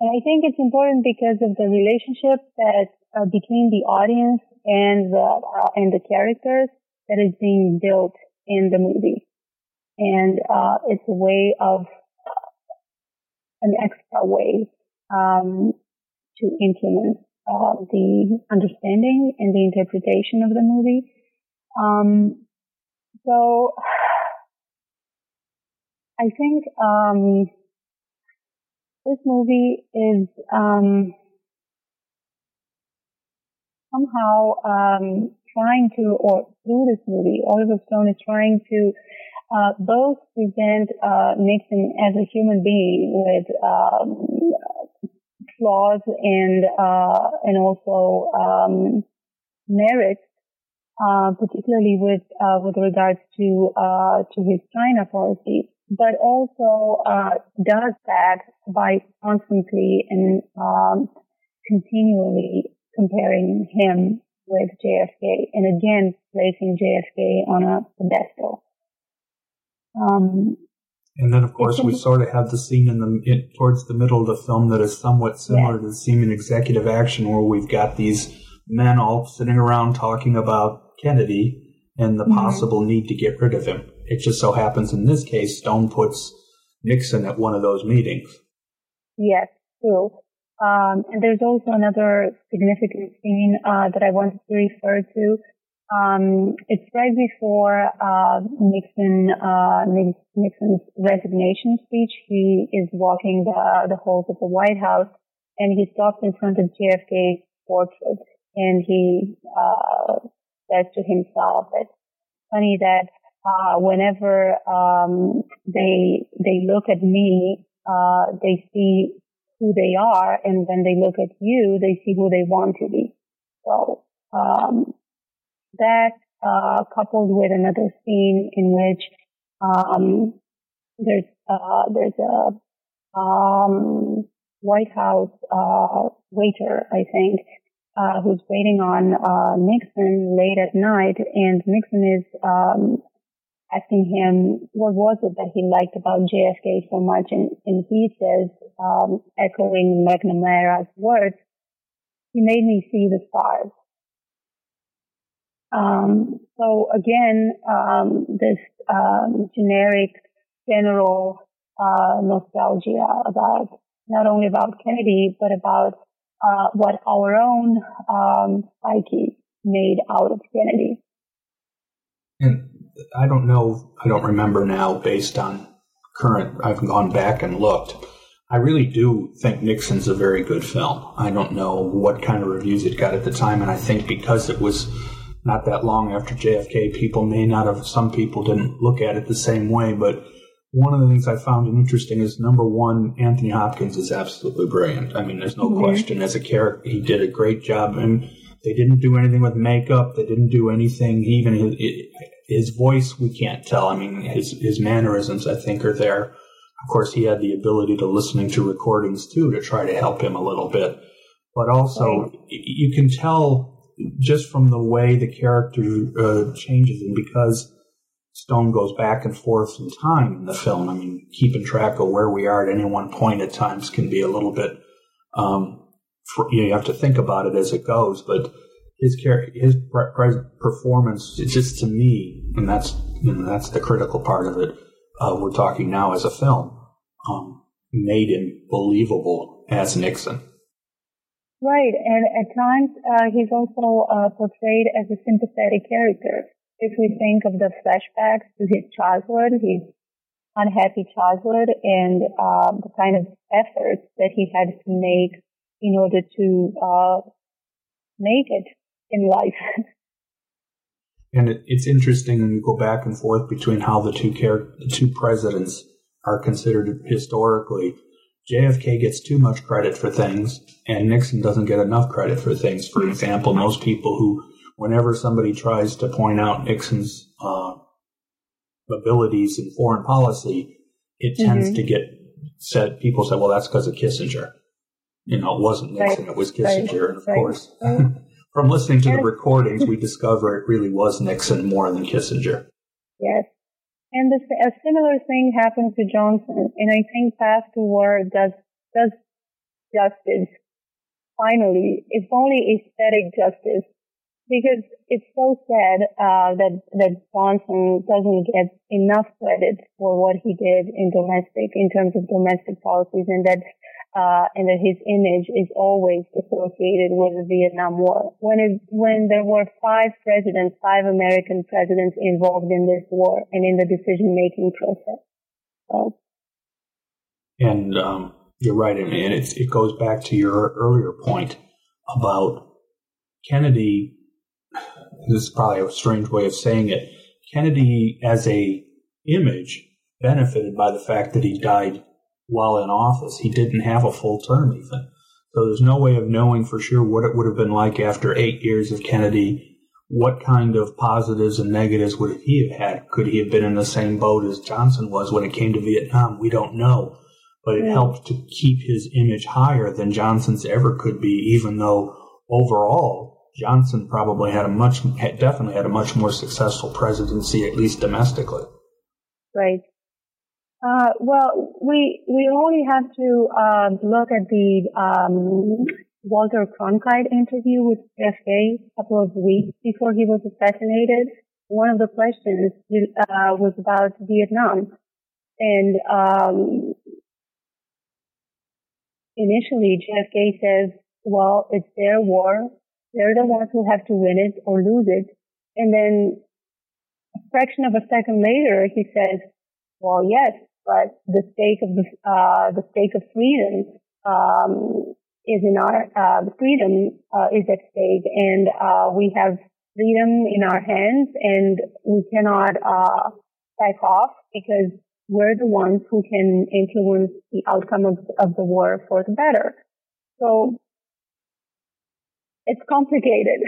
And I think it's important because of the relationship that uh, between the audience and the uh, and the characters that is being built in the movie, and uh, it's a way of an extra way um, to influence uh, the understanding and the interpretation of the movie. Um, So I think um, this movie is um, somehow um, trying to, or through this movie, Oliver Stone is trying to uh, both present uh, Nixon as a human being with um, flaws and uh, and also um, merits, uh, particularly with uh, with regards to uh, to his China policy, but also does that by constantly and um, continually comparing him with JFK and again placing JFK on a pedestal. Um, and then, of course, we sort of have the scene in the in, towards the middle of the film that is somewhat similar yeah. to the scene in Executive Action, where we've got these men all sitting around talking about Kennedy and the mm-hmm. possible need to get rid of him. It just so happens in this case, Stone puts Nixon at one of those meetings. Yes, true. Um, and there's also another significant scene uh, that I wanted to refer to. Um, it's right before uh, Nixon uh, Nixon's resignation speech. He is walking the, the halls of the White House, and he stops in front of JFK's portrait, and he uh, says to himself "It's funny that uh, whenever um, they they look at me, uh, they see who they are, and when they look at you, they see who they want to be. So um, that uh, coupled with another scene in which um, there's uh, there's a um, White House uh, waiter, I think, uh, who's waiting on uh, Nixon late at night, and Nixon is um, asking him what was it that he liked about JFK so much, and, and he says, um, echoing McNamara's words, "He made me see the stars." Um, so again, um, this um, generic, general uh, nostalgia about not only about Kennedy but about uh, what our own um, psyche made out of Kennedy. And I don't know, I don't remember now based on current, I've gone back and looked. I really do think Nixon's a very good film. I don't know what kind of reviews it got at the time, and I think because it was not that long after JFK, people may not have, some people didn't look at it the same way, but one of the things I found interesting is number one, Anthony Hopkins is absolutely brilliant. I mean, there's no mm-hmm. question as a character, he did a great job. And they didn't do anything with makeup. They didn't do anything. Even his, his voice, we can't tell. I mean, his, his mannerisms, I think, are there. Of course, he had the ability to listening to recordings too to try to help him a little bit. But also, right. you can tell just from the way the character uh, changes and because Stone goes back and forth in time in the film. I mean, keeping track of where we are at any one point at times can be a little bit, um, for, you, know, you have to think about it as it goes. But his his performance, it's just to me, and that's you know, that's the critical part of it. Uh, we're talking now as a film, um, made him believable as Nixon. Right, and at times uh, he's also uh, portrayed as a sympathetic character if we think of the flashbacks to his childhood, his unhappy childhood, and uh, the kind of efforts that he had to make in order to uh, make it in life. and it, it's interesting when you go back and forth between how the two char- the two presidents are considered historically. JFK gets too much credit for things, and Nixon doesn't get enough credit for things. For example, most people who whenever somebody tries to point out Nixon's uh, abilities in foreign policy, it tends mm-hmm. to get said. People say, "Well, that's because of Kissinger." You know, it wasn't Nixon; right. it was Kissinger. Right. And of right. course, from listening to the recordings, we discover it really was Nixon more than Kissinger. Yes. And the, a similar thing happened to Johnson, and I think Path to War does does justice. Finally, it's only aesthetic justice because it's so sad uh, that that Johnson doesn't get enough credit for what he did in domestic in terms of domestic policies, and that uh, and that his image is always associated with the Vietnam War. When it, when there were five presidents, five American presidents involved in this war and in the decision making process. So. And um, you're right, and it, it goes back to your earlier point about Kennedy. This is probably a strange way of saying it. Kennedy, as a image, benefited by the fact that he died while in office. He didn't have a full term even. So there's no way of knowing for sure what it would have been like after eight years of Kennedy. What kind of positives and negatives would he have had? Could he have been in the same boat as Johnson was when it came to Vietnam? We don't know. But it yeah. helped to keep his image higher than Johnson's ever could be, even though overall Johnson probably had a much, definitely had a much more successful presidency, at least domestically. Right. Uh, well, we we only have to um, look at the um, Walter Cronkite interview with JFK a couple of weeks before he was assassinated. One of the questions uh, was about Vietnam, and um, initially JFK says, "Well, it's their war. They're the ones who have to win it or lose it." And then a fraction of a second later, he says, "Well, yes, but the stake of the uh, the stake of freedom um, is in our uh, freedom uh, is at stake, and uh, we have freedom in our hands, and we cannot uh, back off because we're the ones who can influence the outcome of, of the war for the better. So it's complicated.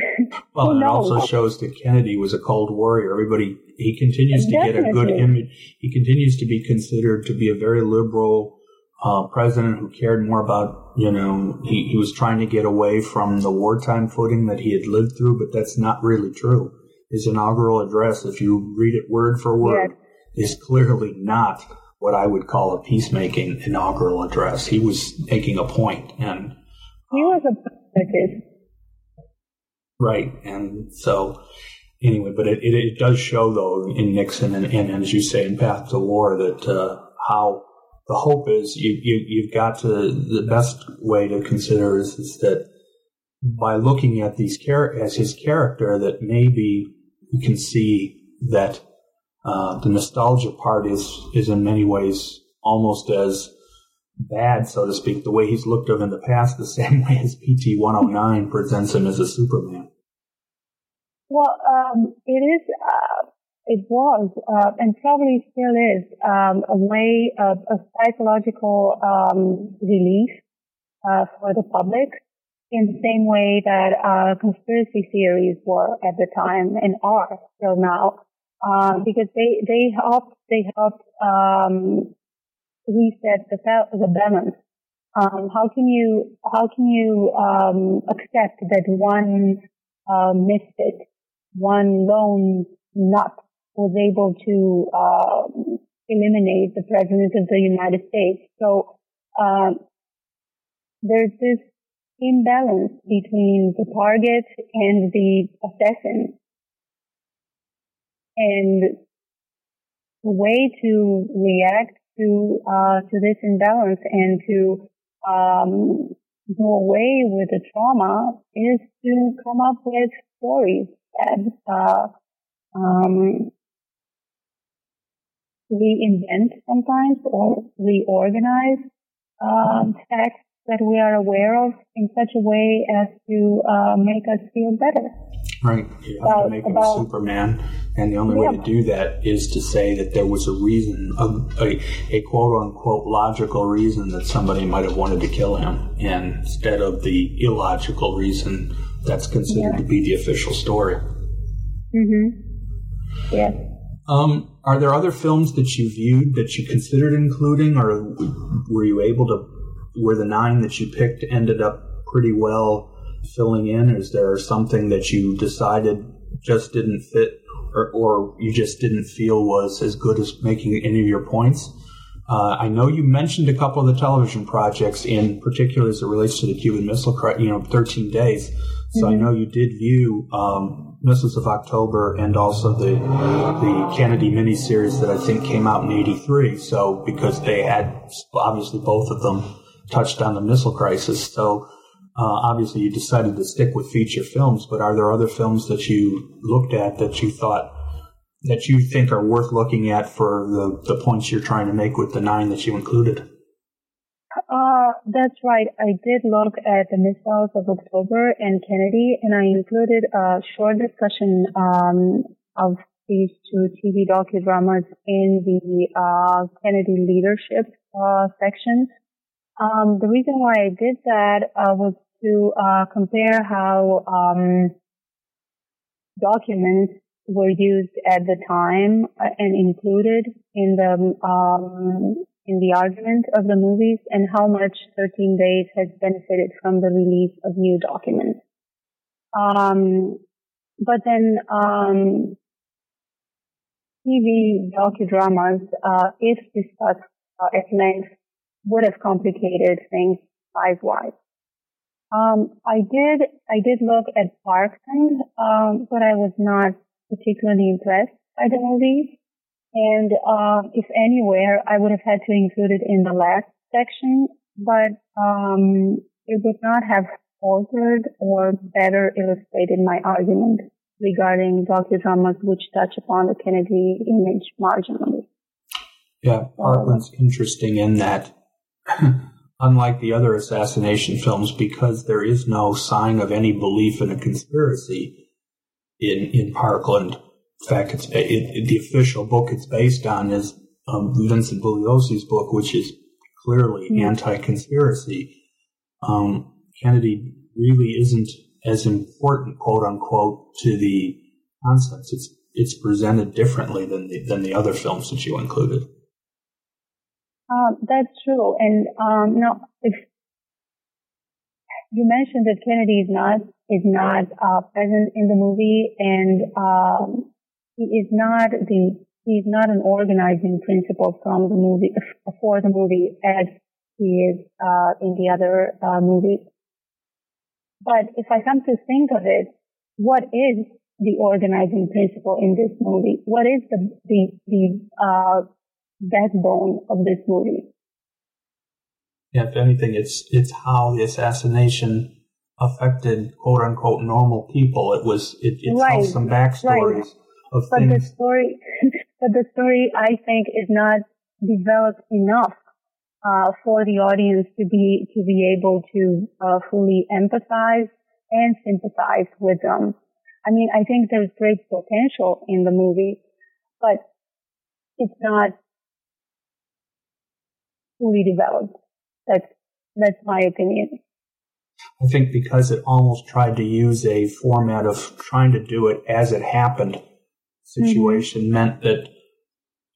Well, it also shows that Kennedy was a cold warrior. Everybody, he continues to Definitely. get a good image. He continues to be considered to be a very liberal uh, president who cared more about, you know, he, he was trying to get away from the wartime footing that he had lived through, but that's not really true. His inaugural address, if you read it word for word, yes. is clearly not what I would call a peacemaking inaugural address. He was making a point, and he was a. Right. And so, anyway, but it, it, it, does show, though, in Nixon and, and, as you say, in Path to War, that uh, how the hope is you, you, you've got to, the best way to consider is, is that by looking at these char- as his character, that maybe you can see that uh, the nostalgia part is is in many ways almost as bad, so to speak, the way he's looked of in the past, the same way as PT 109 presents him as a Superman. Well, um, it is, uh, it was, uh, and probably still is, um, a way of psychological um, relief uh, for the public in the same way that uh, conspiracy theories were at the time and are still now. Uh, because they, they help, they help, um, reset the, the balance. Um, how can you how can you um, accept that one uh, it, one lone nut was able to uh, eliminate the president of the United States? So uh, there's this imbalance between the target and the assassin, and the way to react to uh, to this imbalance and to um, go away with the trauma is to come up with stories that uh, um, reinvent sometimes or reorganize um, facts that we are aware of in such a way as to uh, make us feel better. Right. You have about, to make him about, Superman, and the only yeah. way to do that is to say that there was a reason, a, a, a, quote unquote logical reason that somebody might have wanted to kill him, instead of the illogical reason that's considered yeah. to be the official story. Mm-hmm. Yeah. Um, are there other films that you viewed that you considered including, or were you able to? Were the nine that you picked ended up pretty well filling in? Is there something that you decided just didn't fit or, or you just didn't feel was as good as making any of your points? Uh, I know you mentioned a couple of the television projects, in particular as it relates to the Cuban Missile, crisis you know, 13 days. So mm-hmm. I know you did view um, Missiles of October and also the the Kennedy miniseries that I think came out in '83. So because they had obviously both of them touched on the missile crisis. So uh, obviously, you decided to stick with feature films, but are there other films that you looked at that you thought that you think are worth looking at for the, the points you're trying to make with the nine that you included? Uh, that's right. I did look at the missiles of October and Kennedy, and I included a short discussion um, of these two TV docudramas in the uh, Kennedy leadership uh, section. Um, the reason why I did that uh, was to uh, compare how um, documents were used at the time uh, and included in the um, in the argument of the movies, and how much 13 Days has benefited from the release of new documents. Um, but then um, TV docudramas, uh, if discussed uh, at length, would have complicated things size-wise. Um, I did, I did look at Parkland, um, but I was not particularly impressed by the movie. And, uh, if anywhere, I would have had to include it in the last section, but, um, it would not have altered or better illustrated my argument regarding docudramas which touch upon the Kennedy image marginally. Yeah, Parkland's interesting in that unlike the other assassination films, because there is no sign of any belief in a conspiracy in in Parkland. In fact, it's it, it, the official book it's based on is um, Vincent Bugliosi's book, which is clearly mm-hmm. anti-conspiracy. Um, Kennedy really isn't as important, quote unquote, to the concepts. It's it's presented differently than the, than the other films that you included. Uh, that's true. And um, now, if you mentioned that Kennedy is not is not uh, present in the movie, and um, he is not the he's not an organizing principle from the movie for the movie as he is uh, in the other uh, movies. But if I come to think of it, what is the organizing principle in this movie? What is the the the uh, backbone of this movie. Yeah, if anything, it's it's how the assassination affected quote unquote normal people. It was it, it right. tells some backstories right. of but things. the story, but the story I think is not developed enough uh, for the audience to be to be able to uh, fully empathize and sympathize with them. I mean, I think there's great potential in the movie, but it's not fully developed. That's that's my opinion. I think because it almost tried to use a format of trying to do it as it happened situation mm-hmm. meant that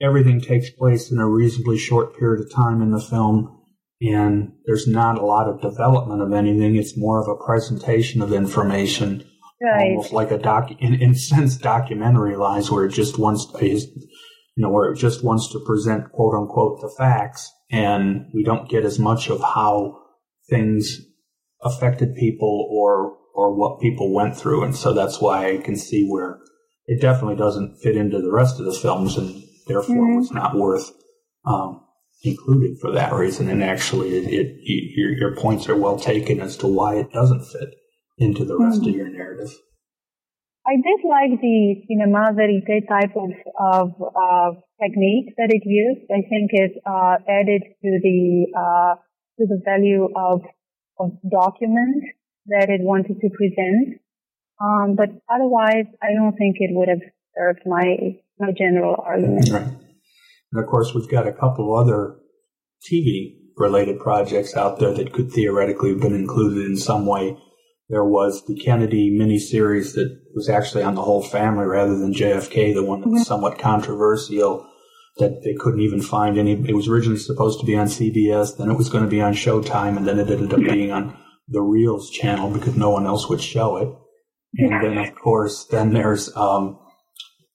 everything takes place in a reasonably short period of time in the film and there's not a lot of development of anything. It's more of a presentation of information, right. almost like a doc, in, in sense, documentary lies where it just wants, you know, where it just wants to present quote unquote the facts and we don't get as much of how things affected people or or what people went through, and so that's why I can see where it definitely doesn't fit into the rest of the films, and therefore mm-hmm. was not worth um, including for that reason. And actually, it, it your, your, points are well taken as to why it doesn't fit into the rest mm-hmm. of your narrative. I did like the cinema verite type of, of uh, technique that it used. I think it uh, added to the uh, to the value of of document that it wanted to present. Um, but otherwise, I don't think it would have served my my general argument. Right. And of course, we've got a couple other TV related projects out there that could theoretically have been included in some way there was the Kennedy miniseries that was actually on the whole family rather than JFK, the one that was mm-hmm. somewhat controversial that they couldn't even find any. It was originally supposed to be on CBS, then it was going to be on Showtime, and then it ended up being on the Reelz channel because no one else would show it. And then, of course, then there's um,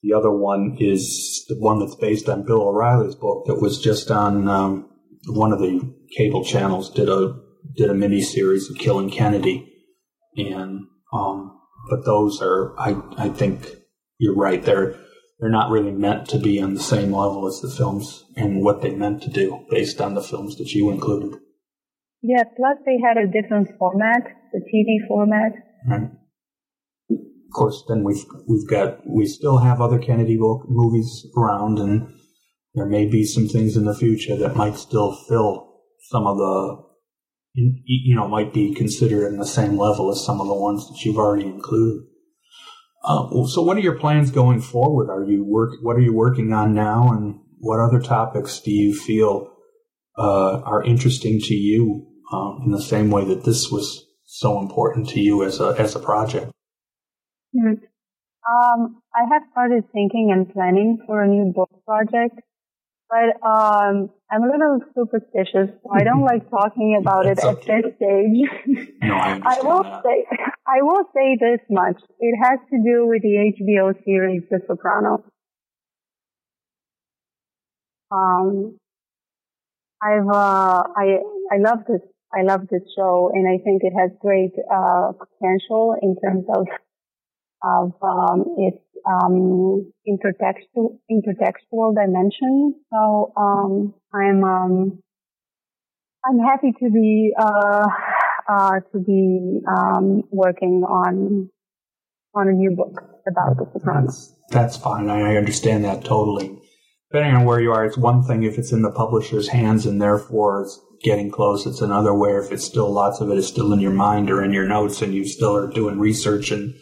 the other one is the one that's based on Bill O'Reilly's book that was just on um, one of the cable channels. Did a did a mini series of Killing Kennedy and um, but those are I I think you're right they're they're not really meant to be on the same level as the films and what they meant to do based on the films that you included. Yeah, plus they had a different format, the TV format. Right. Of course, then we've we've got we still have other Kennedy book movies around, and there may be some things in the future that might still fill some of the you know might be considered in the same level as some of the ones that you've already included. Uh, so, what are your plans going forward? Are you work? What are you working on now, and what other topics do you feel uh, are interesting to you um, in the same way that this was so important to you as a as a project? Um, I have started thinking and planning for a new book project, but um, I'm a little superstitious, so I don't like talking about it at okay. this stage. No, I, I will that. say I will say this much: it has to do with the HBO series The Sopranos. Um, I've uh, I I love this I love this show, and I think it has great uh, potential in terms of of um, its um, intertextual intertextual dimension. So um, I'm um, I'm happy to be uh, uh, to be um, working on on a new book about Sopranos. That's, that's fine. I understand that totally. Depending on where you are, it's one thing if it's in the publisher's hands and therefore it's getting close. It's another where if it's still lots of it is still in your mind or in your notes and you still are doing research and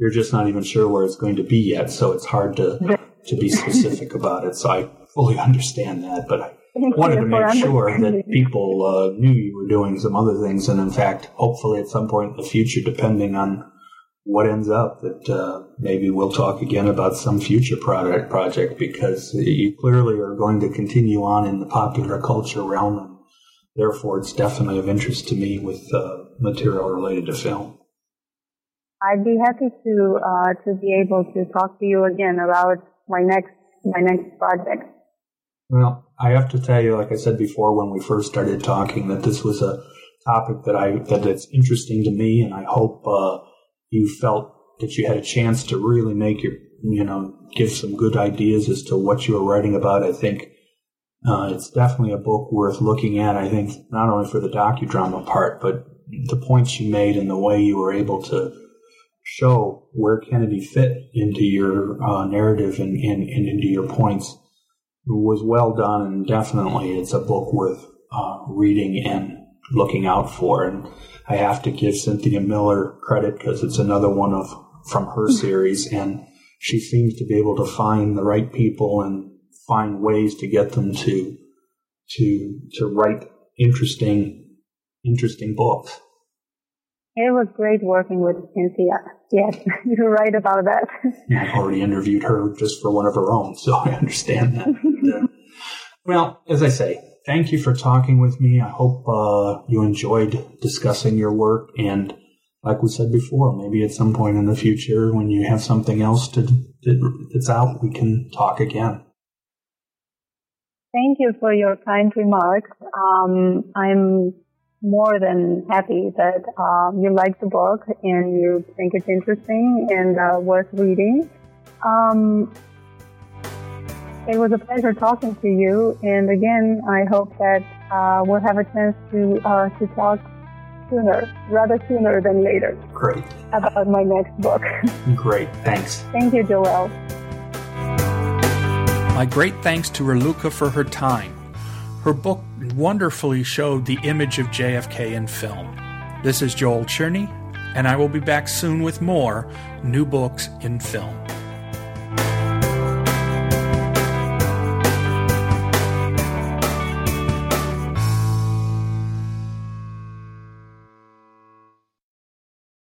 you're just not even sure where it's going to be yet. So it's hard to to be specific about it. So I fully understand that, but I wanted to make sure that people uh, knew you were doing some other things, and in fact, hopefully at some point in the future, depending on what ends up, that uh, maybe we'll talk again about some future product project because you clearly are going to continue on in the popular culture realm, and therefore it's definitely of interest to me with uh, material related to film. I'd be happy to uh, to be able to talk to you again about my next my next project. Well, I have to tell you, like I said before, when we first started talking, that this was a topic that I that it's interesting to me, and I hope uh, you felt that you had a chance to really make your you know give some good ideas as to what you were writing about. I think uh, it's definitely a book worth looking at. I think not only for the docudrama part, but the points you made and the way you were able to show where Kennedy fit into your uh, narrative and, and, and, into your points was well done, and definitely it's a book worth uh, reading and looking out for. And I have to give Cynthia Miller credit because it's another one of from her series, and she seems to be able to find the right people and find ways to get them to to to write interesting interesting books. It was great working with Cynthia. Yes, you're right about that. I've already interviewed her just for one of her own, so I understand that. uh, well, as I say, thank you for talking with me. I hope uh, you enjoyed discussing your work. And like we said before, maybe at some point in the future, when you have something else to, that's out, we can talk again. Thank you for your kind remarks. Um, I'm more than happy that um, you like the book and you think it's interesting and uh, worth reading. Um, it was a pleasure talking to you, and again, I hope that uh, we'll have a chance to uh, to talk sooner, rather sooner than later. Great. About my next book. Great. Thanks. Thank you, Joel. My great thanks to Raluca for her time. Her book wonderfully showed the image of JFK in film. This is Joel Cherney, and I will be back soon with more new books in film.